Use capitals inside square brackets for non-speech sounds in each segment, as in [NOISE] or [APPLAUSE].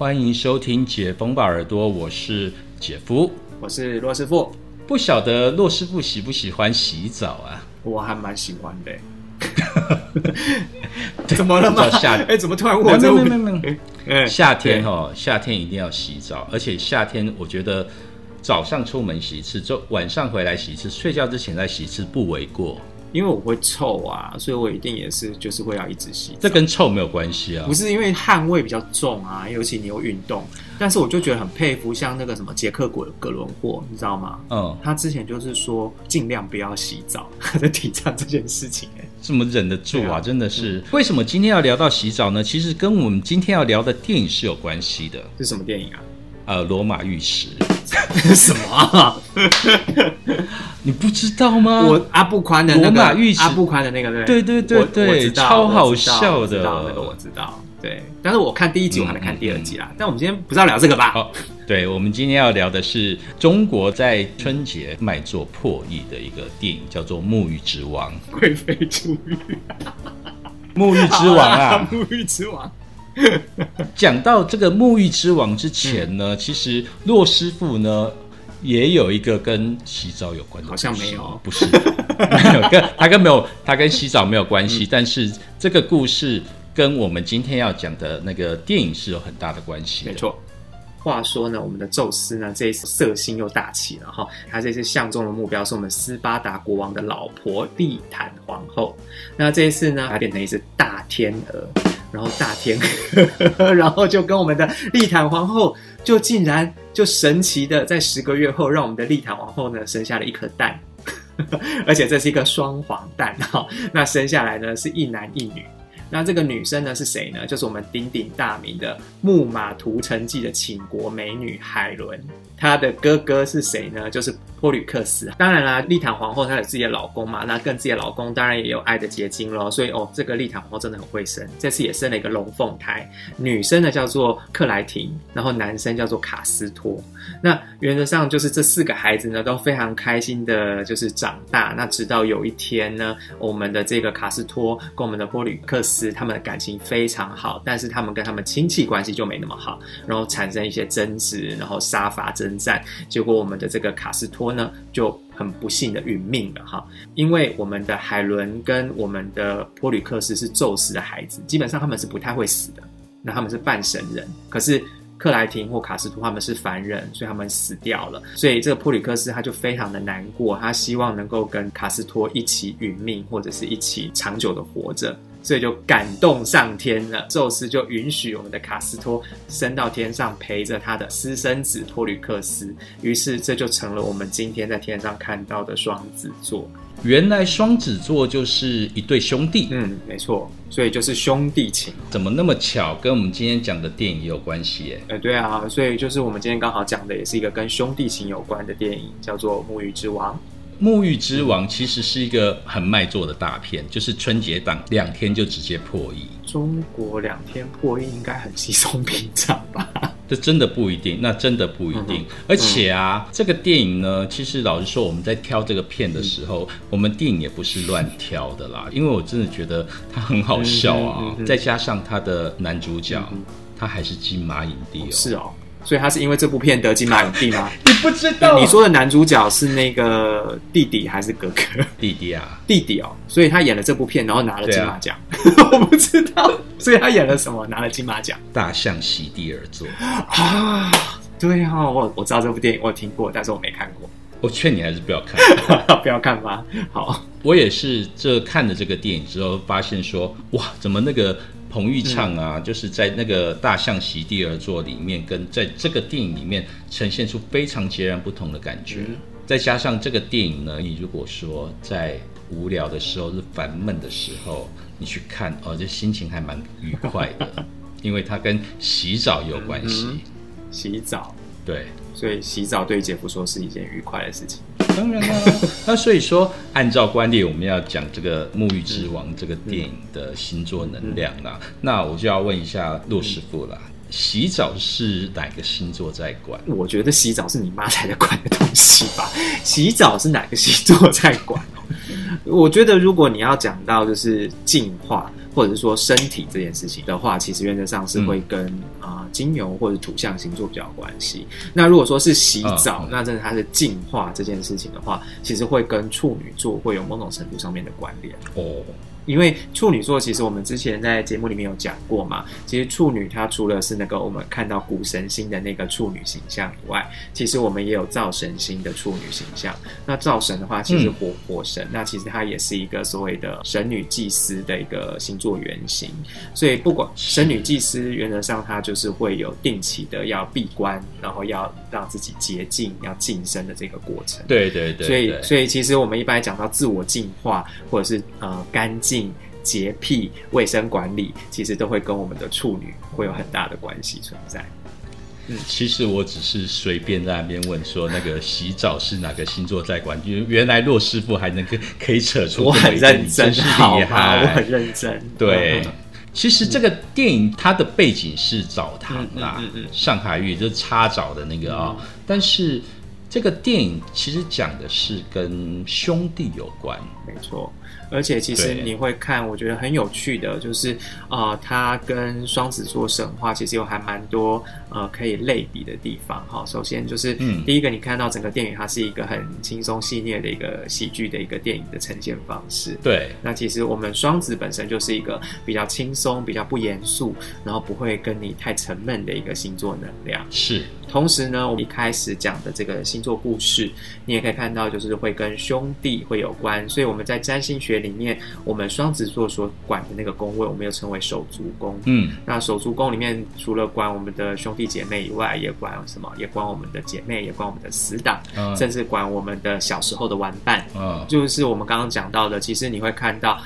欢迎收听《解封吧耳朵》，我是姐夫，我是骆师傅。不晓得骆师傅喜不喜欢洗澡啊？我还蛮喜欢的。[LAUGHS] 怎么了吗？夏 [LAUGHS] 哎，怎么突然问我这个？夏天哈，夏天一定要洗澡，而且夏天我觉得早上出门洗一次，就晚上回来洗一次，睡觉之前再洗一次不为过。因为我会臭啊，所以我一定也是就是会要一直洗。这跟臭没有关系啊。不是因为汗味比较重啊，尤其你有运动。但是我就觉得很佩服，像那个什么杰克葛葛伦霍，你知道吗？嗯。他之前就是说尽量不要洗澡，他在提倡这件事情。哎，怎么忍得住啊？真的是。为什么今天要聊到洗澡呢？其实跟我们今天要聊的电影是有关系的。是什么电影啊？呃，罗马浴池。[LAUGHS] 什么？[LAUGHS] 你不知道吗？我阿布宽的那个阿布宽的那个，对对对对，超好笑的那个我知道。对，但是我看第一集，我还没看第二集啦。但我们今天不是要聊这个吧？哦，对，我们今天要聊的是中国在春节卖座破亿的一个电影，叫做《沐浴之王》。[LAUGHS] 贵妃出浴，沐浴之王啊！沐浴之王。[LAUGHS] 讲到这个沐浴之王之前呢，其实骆师傅呢也有一个跟洗澡有关的，好像没有，不是。[LAUGHS] 没有跟他跟没有他跟洗澡没有关系，但是这个故事跟我们今天要讲的那个电影是有很大的关系。没错，话说呢，我们的宙斯呢这一次色心又大起了哈，他这次相中的目标是我们斯巴达国王的老婆利坦皇后，那这一次呢，他变成一只大天鹅。然后大天，[LAUGHS] 然后就跟我们的丽坦皇后，就竟然就神奇的在十个月后，让我们的丽坦皇后呢生下了一颗蛋，[LAUGHS] 而且这是一个双黄蛋 [LAUGHS] 哈。那生下来呢是一男一女。那这个女生呢是谁呢？就是我们鼎鼎大名的《木马屠城记》的倾国美女海伦。她的哥哥是谁呢？就是波吕克斯。当然啦，丽坦皇后她有自己的老公嘛，那跟自己的老公当然也有爱的结晶咯。所以哦，这个丽坦皇后真的很会生，这次也生了一个龙凤胎。女生呢叫做克莱廷，然后男生叫做卡斯托。那原则上就是这四个孩子呢都非常开心的，就是长大。那直到有一天呢，我们的这个卡斯托跟我们的波吕克斯。他们的感情非常好，但是他们跟他们亲戚关系就没那么好，然后产生一些争执，然后杀伐征战，结果我们的这个卡斯托呢就很不幸的殒命了哈。因为我们的海伦跟我们的波吕克斯是宙斯的孩子，基本上他们是不太会死的，那他们是半神人，可是。克莱廷或卡斯图他们是凡人，所以他们死掉了。所以这个普吕克斯他就非常的难过，他希望能够跟卡斯托一起殒命，或者是一起长久的活着。所以就感动上天了，宙斯就允许我们的卡斯托升到天上，陪着他的私生子托吕克斯。于是这就成了我们今天在天上看到的双子座。原来双子座就是一对兄弟。嗯，没错，所以就是兄弟情。怎么那么巧，跟我们今天讲的电影也有关系？耶？哎，对啊，所以就是我们今天刚好讲的也是一个跟兄弟情有关的电影，叫做《沐浴之王》。《沐浴之王》其实是一个很卖座的大片，就是春节档两天就直接破亿。中国两天破亿应该很稀松平常吧？[LAUGHS] 这真的不一定，那真的不一定。而且啊，这个电影呢，其实老实说，我们在挑这个片的时候，我们电影也不是乱挑的啦，因为我真的觉得它很好笑啊，再加上它的男主角，他还是金马影帝哦。是哦。所以他是因为这部片得金马影帝吗？[LAUGHS] 你不知道？你说的男主角是那个弟弟还是哥哥？弟弟啊，弟弟哦。所以他演了这部片，然后拿了金马奖。[LAUGHS] 我不知道，所以他演了什么？拿了金马奖？大象席地而坐啊！对啊，我我知道这部电影，我听过，但是我没看过。我劝你还是不要看，[LAUGHS] 不要看吧。好，我也是这看了这个电影之后，发现说，哇，怎么那个。彭昱畅啊，就是在那个大象席地而坐里面，跟在这个电影里面呈现出非常截然不同的感觉。再加上这个电影呢，你如果说在无聊的时候、是烦闷的时候，你去看哦，这心情还蛮愉快的，[LAUGHS] 因为它跟洗澡有关系。洗澡，对，所以洗澡对姐夫说是一件愉快的事情。当然了，[LAUGHS] 那所以说，按照惯例，我们要讲这个《沐浴之王》这个电影的星座能量啦。那我就要问一下骆师傅啦：洗澡是哪个星座在管？我觉得洗澡是你妈才在管的东西吧。[LAUGHS] 洗澡是哪个星座在管？我觉得如果你要讲到就是进化，或者是说身体这件事情的话，其实原则上是会跟啊、金牛或者土象星座比较有关系。那如果说是洗澡，嗯那真的它是净化这件事情的话，其实会跟处女座会有某种程度上面的关联。哦，因为处女座其实我们之前在节目里面有讲过嘛，其实处女它除了是那个我们看到古神星的那个处女形象以外，其实我们也有灶神星的处女形象。那灶神的话，其实嗯火火神，那其实它也是一个所谓的神女祭司的一个星座原型。所以不管神女祭司，原则上它就是会有定期的要闭关，然后要让自己洁净、要晋升的这个过程。对对对，所以，所以其实我们一般讲到自我净化，或者是呃干净、洁癖、卫生管理，其实都会跟我们的处女会有很大的关系存在。其实我只是随便在那边问说，那个洗澡是哪个星座在管？原原来骆师傅还能可可以扯出我很认真，真是？厉害，我很认真。对嗯，其实这个电影它的背景是澡堂啦，嗯嗯嗯嗯上海浴就是擦澡的那个啊、但是这个电影其实讲的是跟兄弟有关，没错。而且其实你会看，我觉得很有趣的，就是啊、呃，它跟双子座神话其实有还蛮多呃可以类比的地方哈。首先就是，嗯第一个你看到整个电影它是一个很轻松细腻的一个喜剧的一个电影的呈现方式。对，那其实我们双子本身就是一个比较轻松、比较不严肃，然后不会跟你太沉闷的一个星座能量。是，同时呢，我们一开始讲的这个星座故事，你也可以看到，就是会跟兄弟会有关。所以我们在占星学里面，我们双子座所管的那个宫位，我们又称为手足宫。嗯，那手足宫里面，除了管我们的兄弟姐妹以外，也管什么？也管我们的姐妹，也管我们的死党，嗯甚至管我们的小时候的玩伴。嗯，就是我们刚刚讲到的，其实你会看到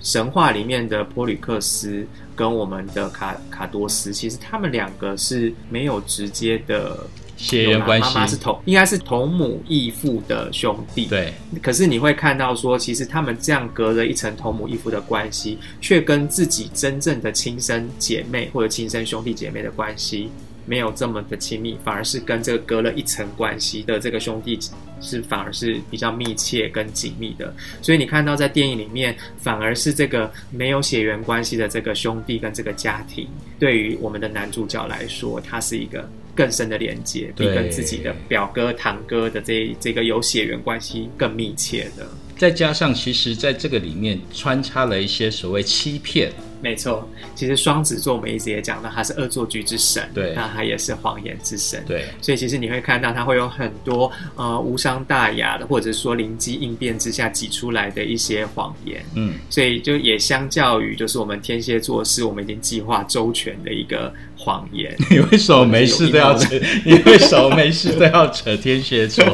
神话里面的波吕克斯跟我们的卡卡多斯，其实他们两个是没有直接的血缘关妈妈是系，同，应该是同母异父的兄弟。。对，可是你会看到说，其实他们这样隔着一层同母异父的关系，却跟自己真正的亲生姐妹或者亲生兄弟姐妹的关系没有这么的亲密，反而是跟这个隔了一层关系的这个兄弟是反而是比较密切跟紧密的。所以你看到在电影里面，反而是这个没有血缘关系的这个兄弟跟这个家庭，对于我们的男主角来说，他是一个。更深的连接，比跟自己的表哥、堂哥的这这个有血缘关系更密切的。再加上其实在这个里面穿插了一些所谓欺骗，没错，其实双子座我们一直也讲到，他是恶作剧之神，对那他也是谎言之神，对，所以其实你会看到他会有很多呃无伤大雅的，或者说灵机应变之下挤出来的一些谎言，嗯，所以就也相较于就是我们天蝎座是我们已经计划周全的一个谎言，[LAUGHS] 你为什么没事都要扯？你为什么没事都要扯天蝎座？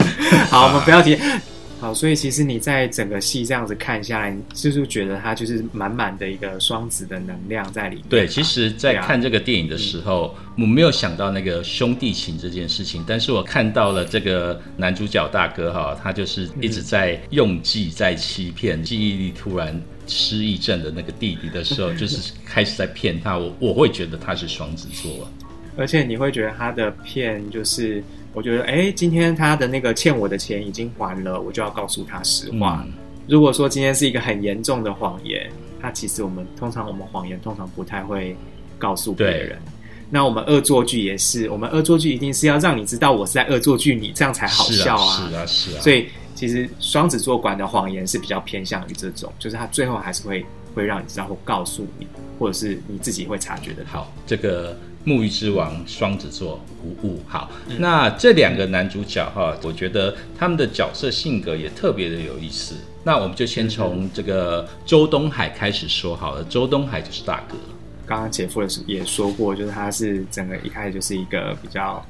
[LAUGHS] 好，我们不要提。好，所以其实你在整个戏这样子看下来，你就是觉得它就是满满的一个双子的能量在里面。对，其实，在看这个电影的时候，我没有想到那个兄弟情这件事情，但是我看到了这个男主角大哥哈，他就是一直在用计，在欺骗，记忆力突然失忆症的那个弟弟的时候，就是 [LAUGHS] 开始在骗他。我我会觉得他是双子座啊，而且你会觉得他的骗就是，我觉得哎，今天他的那个欠我的钱已经还了，我就要告诉他实话。嗯如果说今天是一个很严重的谎言，他其实我们通常我们谎言通常不太会告诉别人。那我们恶作剧也是，我们恶作剧一定是要让你知道我是在恶作剧你，这样才好笑是啊，是啊，是啊。所以其实双子座管的谎言是比较偏向于这种，就是他最后还是会会让你知道或告诉你，或者是你自己会察觉得到。好，这个沐浴之王双子座无误。好，嗯那这两个男主角哈，我觉得他们的角色性格也特别的有意思。那我们就先从这个周东海开始说好了。周东海就是大哥，刚刚姐夫也是也说过，就是他是整个一开始就是一个比较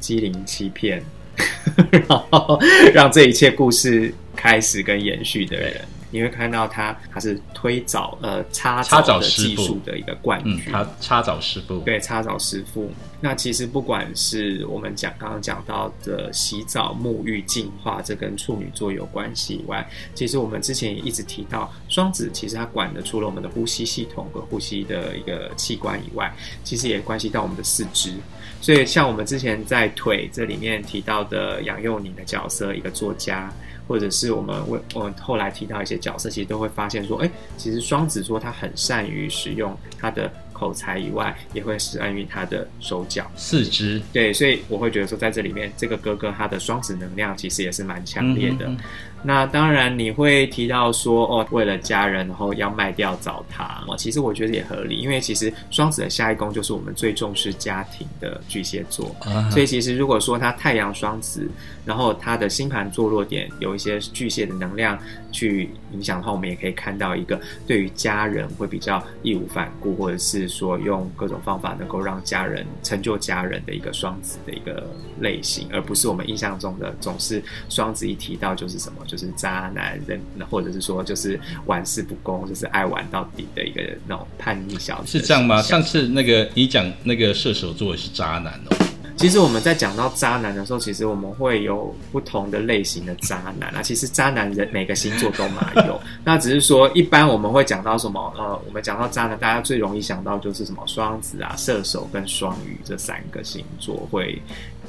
机灵欺骗，[LAUGHS] 然后让这一切故事开始跟延续的人。你会看到他，他是推澡呃擦擦澡澡的技术的一个冠嗯，军，他擦澡师傅，对，擦澡师傅。那其实不管是我们讲刚刚讲到的洗澡、沐浴、净化，这跟处女座有关系以外，其实我们之前也一直提到，双子其实它管的除了我们的呼吸系统和呼吸的一个器官以外，其实也关系到我们的四肢。所以像我们之前在腿这里面提到的杨佑宁的角色，一个作家，或者是我们为我们后来提到一些角色，其实都会发现说，哎，其实双子座他很善于使用他的口才以外，也会善于他的手脚。四肢，对，所以我会觉得说，在这里面，这个哥哥他的双子能量其实也是蛮强烈的。嗯那当然你会提到说，哦，为了家人，然后要卖掉澡堂哦，其实我觉得也合理，因为其实双子的下一宫就是我们最重视家庭的巨蟹座，啊所以其实如果说他太阳双子，然后他的星盘坐落点有一些巨蟹的能量去影响的话，我们也可以看到一个对于家人会比较义无反顾，或者是说用各种方法能够让家人成就家人的一个双子的一个类型，而不是我们印象中的总是双子一提到就是什么就是渣男人，或者是说就是玩世不恭，就是爱玩到底的一个那种叛逆小子是这样吗？上次那个你讲那个射手座也是渣男哦。其实我们在讲到渣男的时候，其实我们会有不同的类型的渣男啊。其实渣男人每个星座都蛮有，[LAUGHS] 那只是说一般我们会讲到什么呃，我们讲到渣男，大家最容易想到就是什么双子啊、射手跟双鱼这三个星座会。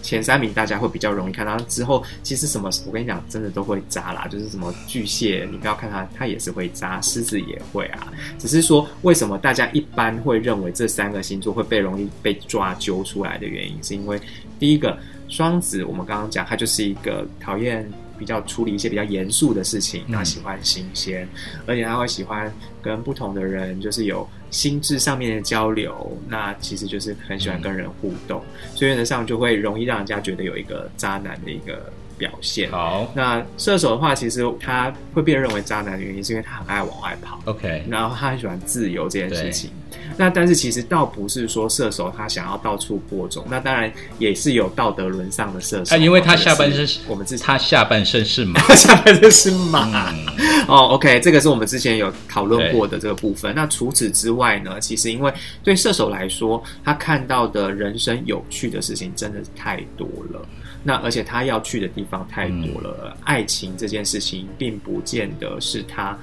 前三名大家会比较容易看到，之后其实什么我跟你讲，真的都会扎啦，就是什么巨蟹，你不要看它，它也是会扎，狮子也会啊，只是说为什么大家一般会认为这三个星座会被容易被抓揪出来的原因，是因为第一个双子，我们刚刚讲，它就是一个讨厌比较处理一些比较严肃的事情，他喜欢新鲜，而且他会喜欢跟不同的人就是有心智上面的交流，那其实就是很喜欢跟人互动，所以原则上就会容易让人家觉得有一个渣男的一个表现。好那射手的话，其实他会被认为渣男的原因，是因为他很爱往外跑。，OK，然后他很喜欢自由这件事情。那但是其实倒不是说射手他想要到处播种，那当然也是有道德沦丧的射手。啊，因为他下半身是我们之前他下半身是马，[LAUGHS] 下半身是马。嗯，[LAUGHS] 哦，OK，这个是我们之前有讨论过的这个部分。那除此之外呢，其实因为对射手来说，他看到的人生有趣的事情真的太多了。那而且他要去的地方太多了，爱情这件事情并不见得是他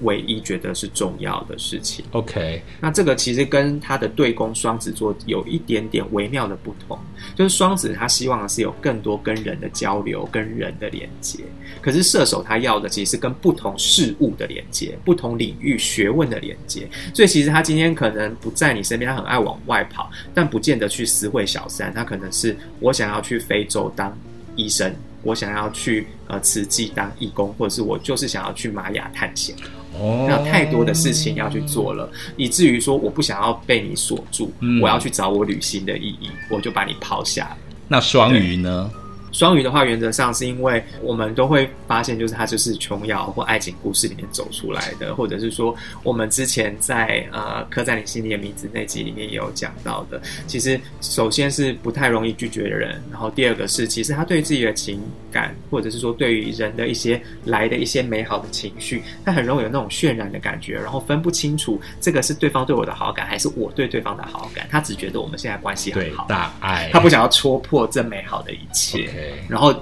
唯一觉得是重要的事情。OK，那这个其实跟他的对宫双子座有一点点微妙的不同，就是双子他希望的是有更多跟人的交流、跟人的连接，可是射手他要的其实是跟不同事物的连接、不同领域学问的连接。所以其实他今天可能不在你身边，他很爱往外跑，但不见得去私会小三，他可能是我想要去非洲当医生。我想要去呃慈济当义工，或者是我就是想要去玛雅探险。哦，那太多的事情要去做了，以至于说我不想要被你锁住，嗯我要去找我旅行的意义，我就把你抛下了。那双鱼呢？双鱼的话，原则上是因为我们都会发现，就是它就是琼瑶或爱情故事里面走出来的，或者是说我们之前在呃刻在你心里的名字那集里面也有讲到的。其实首先是不太容易拒绝的人，然后第二个是其实他对自己的情感，或者是说对于人的一些来的一些美好的情绪，他很容易有那种渲染的感觉，然后分不清楚这个是对方对我的好感，还是我对对方的好感。他只觉得我们现在关系很，好，大爱，他不想要戳破这美好的一切。然后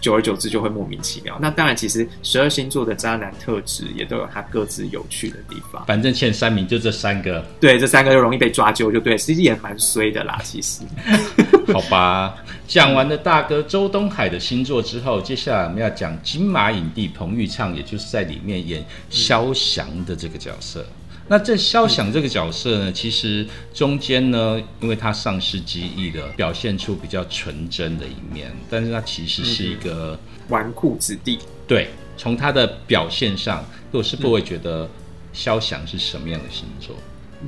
久而久之就会莫名其妙。那当然，其实十二星座的渣男特质也都有它各自有趣的地方。反正前三名就这三个，对，这三个就容易被抓阄，就对，其实也蛮衰的啦。其实，[LAUGHS] 好吧。讲完了大哥周东海的星座之后，接下来我们要讲金马影帝彭昱畅，也就是在里面演萧翔的这个角色。那这肖想这个角色呢，其实中间呢，因为他丧失记忆了，表现出比较纯真的一面，但是他其实是一个、纨绔子弟。对，从他的表现上，我是不会觉得肖想是什么样的星座。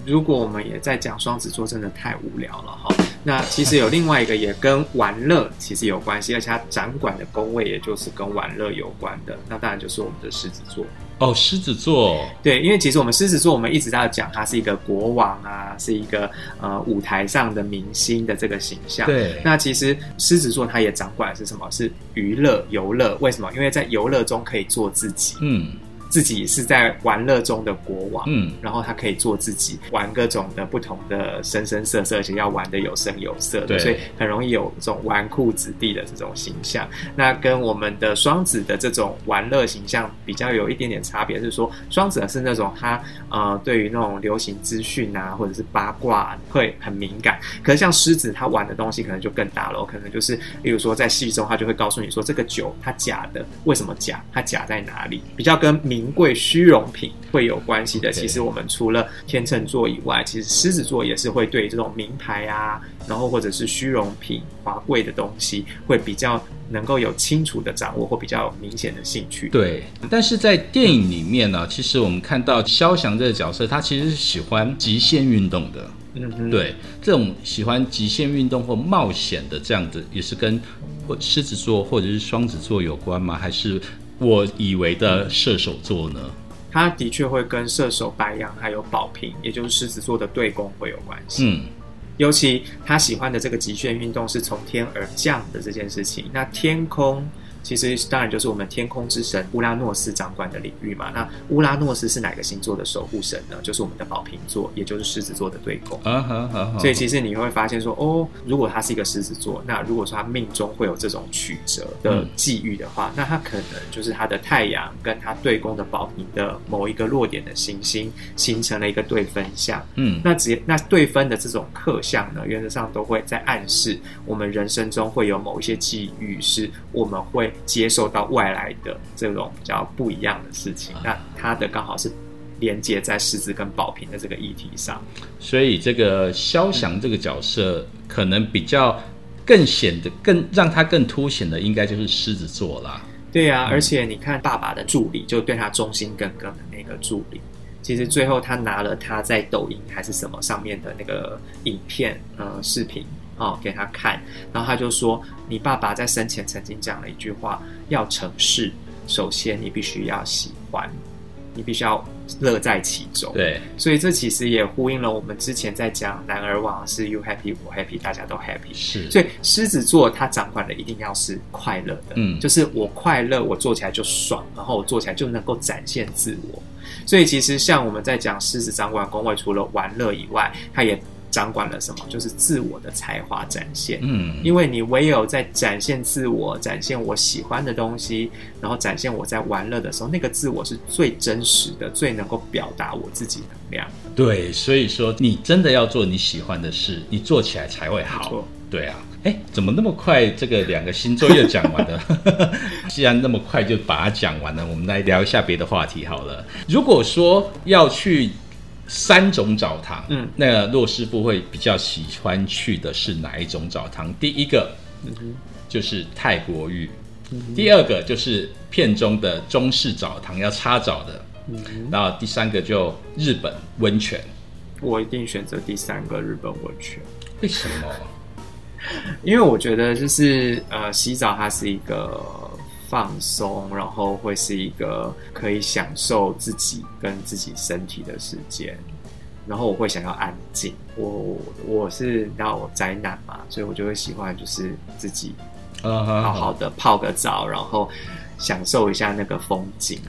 如果我们也在讲双子座，真的太无聊了哈。那其实有另外一个也跟玩乐其实有关系，而且它掌管的宫位也就是跟玩乐有关的，那当然就是我们的狮子座。哦，狮子座，对，因为其实我们狮子座，我们一直在讲它是一个国王啊，是一个呃舞台上的明星的这个形象。对，那其实狮子座它也掌管的是什么？是娱乐、游乐。为什么？因为在游乐中可以做自己。嗯，自己是在玩乐中的国王，嗯，然后他可以做自己，玩各种的不同的深深色色，而且要玩的有声有色的，对所以很容易有这种纨绔子弟的这种形象。那跟我们的双子的这种玩乐形象比较有一点点差别，是说双子是那种他呃对于那种流行资讯啊或者是八卦会很敏感，可是像狮子他玩的东西可能就更大了，可能就是例如说在戏中他就会告诉你说这个酒它假的，为什么假？它假在哪里？比较跟名贵虚荣品会有关系的。对其实我们除了天秤座以外，其实狮子座也是会对这种名牌啊，然后或者是虚荣品、华贵的东西，会比较能够有清楚的掌握或比较有明显的兴趣。对，但是在电影里面呢，其实我们看到肖翔这个角色，他其实是喜欢极限运动的。嗯哼，对，这种喜欢极限运动或冒险的这样子，也是跟或狮子座或者是双子座有关吗？还是我以为的射手座呢？他的确会跟射手、白羊还有宝瓶，也就是狮子座的对宫会有关系。嗯，尤其他喜欢的这个极限运动是从天而降的这件事情。那天空其实当然就是我们天空之神乌拉诺斯掌管的领域嘛。那乌拉诺斯是哪个星座的守护神呢？就是我们的宝瓶座，也就是狮子座的对宫。所以其实你会发现说，哦，如果他是一个狮子座，那如果说他命中会有这种曲折的际遇的话，那他可能就是他的太阳跟他对宫的宝瓶的某一个落点的行星形成了一个对分相。嗯，那直接那对分的这种克相呢，原则上都会在暗示我们人生中会有某一些际遇，是我们会接受到外来的这种比较不一样的事情。那他的刚好是连接在狮子跟宝瓶的这个议题上。所以这个肖翔这个角色可能比较更显得更让他更凸显的，应该就是狮子座啦。对呀、而且你看爸爸的助理，就对他忠心耿耿的那个助理，其实最后他拿了他在抖音还是什么上面的那个影片呃视频哦给他看，然后他就说，你爸爸在生前曾经讲了一句话，要成事，首先你必须要喜欢，你必须要乐在其中。对，所以这其实也呼应了我们之前在讲男儿王是 you happy 我 happy 大家都 happy，是，所以狮子座他掌管的一定要是快乐的，嗯。就是我快乐，我做起来就爽，然后我做起来就能够展现自我。所以其实像我们在讲狮子掌管宫位，除了玩乐以外，它也掌管了什么？就是自我的才华展现。嗯，因为你唯有在展现自我、展现我喜欢的东西，然后展现我在玩乐的时候，那个自我是最真实的，最能够表达我自己能量。对，所以说你真的要做你喜欢的事，你做起来才会好。对啊，哎，怎么那么快？这个两个星座又讲完了。[LAUGHS] 既然那么快就把它讲完了，我们来聊一下别的话题好了。如果说要去三种澡堂，嗯，那骆师傅会比较喜欢去的是哪一种澡堂？第一个就是泰国浴，嗯第二个就是片中的中式澡堂要擦澡的，嗯，然后第三个就日本温泉。我一定选择第三个日本温泉。为什么？[LAUGHS] 因为我觉得就是呃，洗澡它是一个放松，然后会是一个可以享受自己跟自己身体的时间。然后我会想要安静，我我是你知道我宅男嘛，所以我就会喜欢就是自己好好的泡个澡，然后享受一下那个风景。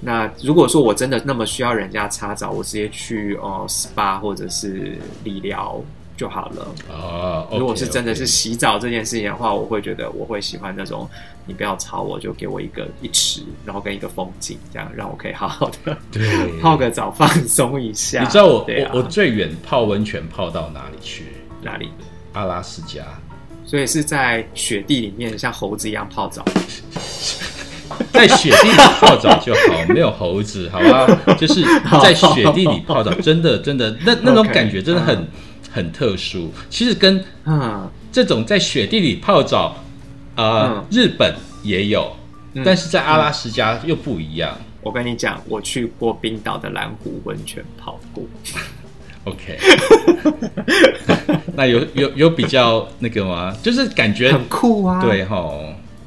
那如果说我真的那么需要人家擦澡，我直接去呃 SPA 或者是理疗就好了。哦，如果是真的是洗澡这件事情的话，我会觉得我会喜欢那种你不要吵我，就给我一个一池，然后跟一个风景，这样让我可以好好的对 [LAUGHS] 泡个澡放松一下。你知道我、啊我我最远泡温泉泡到哪里去？哪里？阿拉斯加。所以是在雪地里面像猴子一样泡澡。[LAUGHS] 在雪地里泡澡就好，没有猴子，好吧？就是在雪地里泡澡，真的真的，那那种 [LAUGHS] 感觉真的很、很特殊。其实跟嗯，这种在雪地里泡澡，呃，嗯日本也有，嗯但是在阿拉斯加又不一样。我跟你讲，我去过冰岛的蓝湖温泉泡过。OK，[LAUGHS] 那有有有比较那个吗？就是感觉很酷啊！对哈，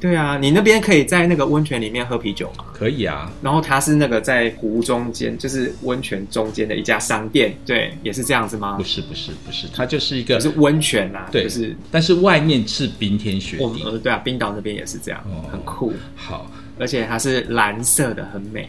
对啊，你那边可以在那个温泉里面喝啤酒吗？可以啊。然后它是那个在湖中间，就是温泉中间的一家商店，对，也是这样子吗不？是不是不是，它就是一个就是温泉啦、对就是但是外面是冰天雪地。对啊，冰岛那边也是这样，哦很酷，好，而且它是蓝色的，很美。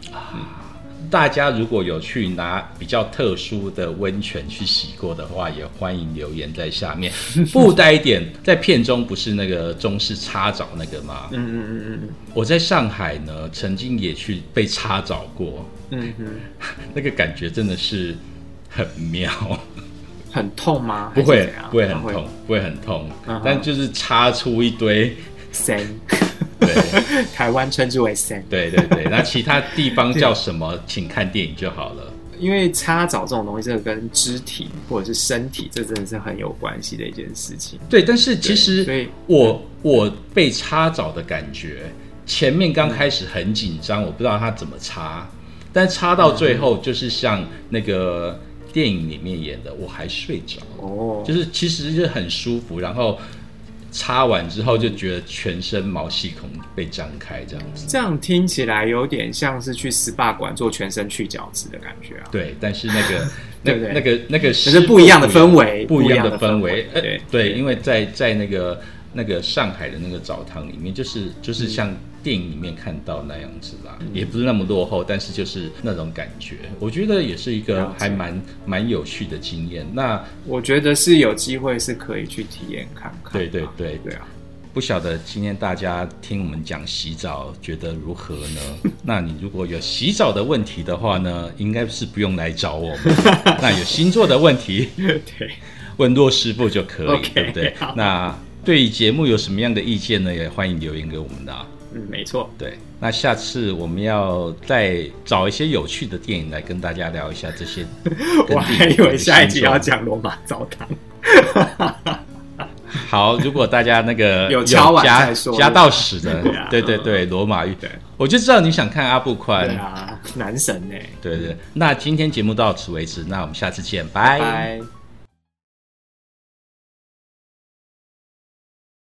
大家如果有去拿比较特殊的温泉去洗过的话，也欢迎留言在下面。[LAUGHS] 附带一点，在片中不是那个中式擦澡那个吗？嗯嗯嗯嗯我在上海呢，曾经也去被擦澡过，嗯嗯，[LAUGHS] 那个感觉真的是很妙。很痛吗？[LAUGHS] 不会不会很痛，不会很痛但就是擦出一堆，森，对。台湾称之为森，对对对，[LAUGHS] 那其他地方叫什么，请看电影就好了。因为擦澡这种东西，这个跟肢体或者是身体，这真的是很有关系的一件事情。对，但是其所实以我我被擦澡的感觉，前面刚开始很紧张，我不知道他怎么擦，但擦到最后就是像那个电影里面演的，我还睡着，哦，就是其实是很舒服，然后擦完之后就觉得全身毛细孔被张开这样子。这样听起来有点像是去 SPA 馆做全身去角质的感觉啊。对，但是那个 [LAUGHS] 那对对那个那个是不一样的氛围不一样的氛围对对，因为在在那个那个上海的那个澡堂里面，就是就是像电影里面看到那样子啦，嗯也不是那么落后，但是就是那种感觉，我觉得也是一个还蛮蛮有趣的经验。那我觉得是有机会是可以去体验看看。对对对对啊，不晓得今天大家听我们讲洗澡觉得如何呢？[LAUGHS] 那你如果有洗澡的问题的话呢，应该是不用来找我们。[LAUGHS] 那有星座的问题，对，问骆师傅就可以对不对？那对于节目有什么样的意见呢？也欢迎留言给我们的啊、嗯，没错。对，那下次我们要再找一些有趣的电影来跟大家聊一下这些 [LAUGHS] 我还以为下一集要讲罗马澡堂。[LAUGHS] 好，如果大家那个 [LAUGHS] 有敲完加到屎的对啊，对对对，罗马浴，我就知道你想看阿布宽对，啊，男神呢、对对。那今天节目到此为止，那我们下次见，拜拜。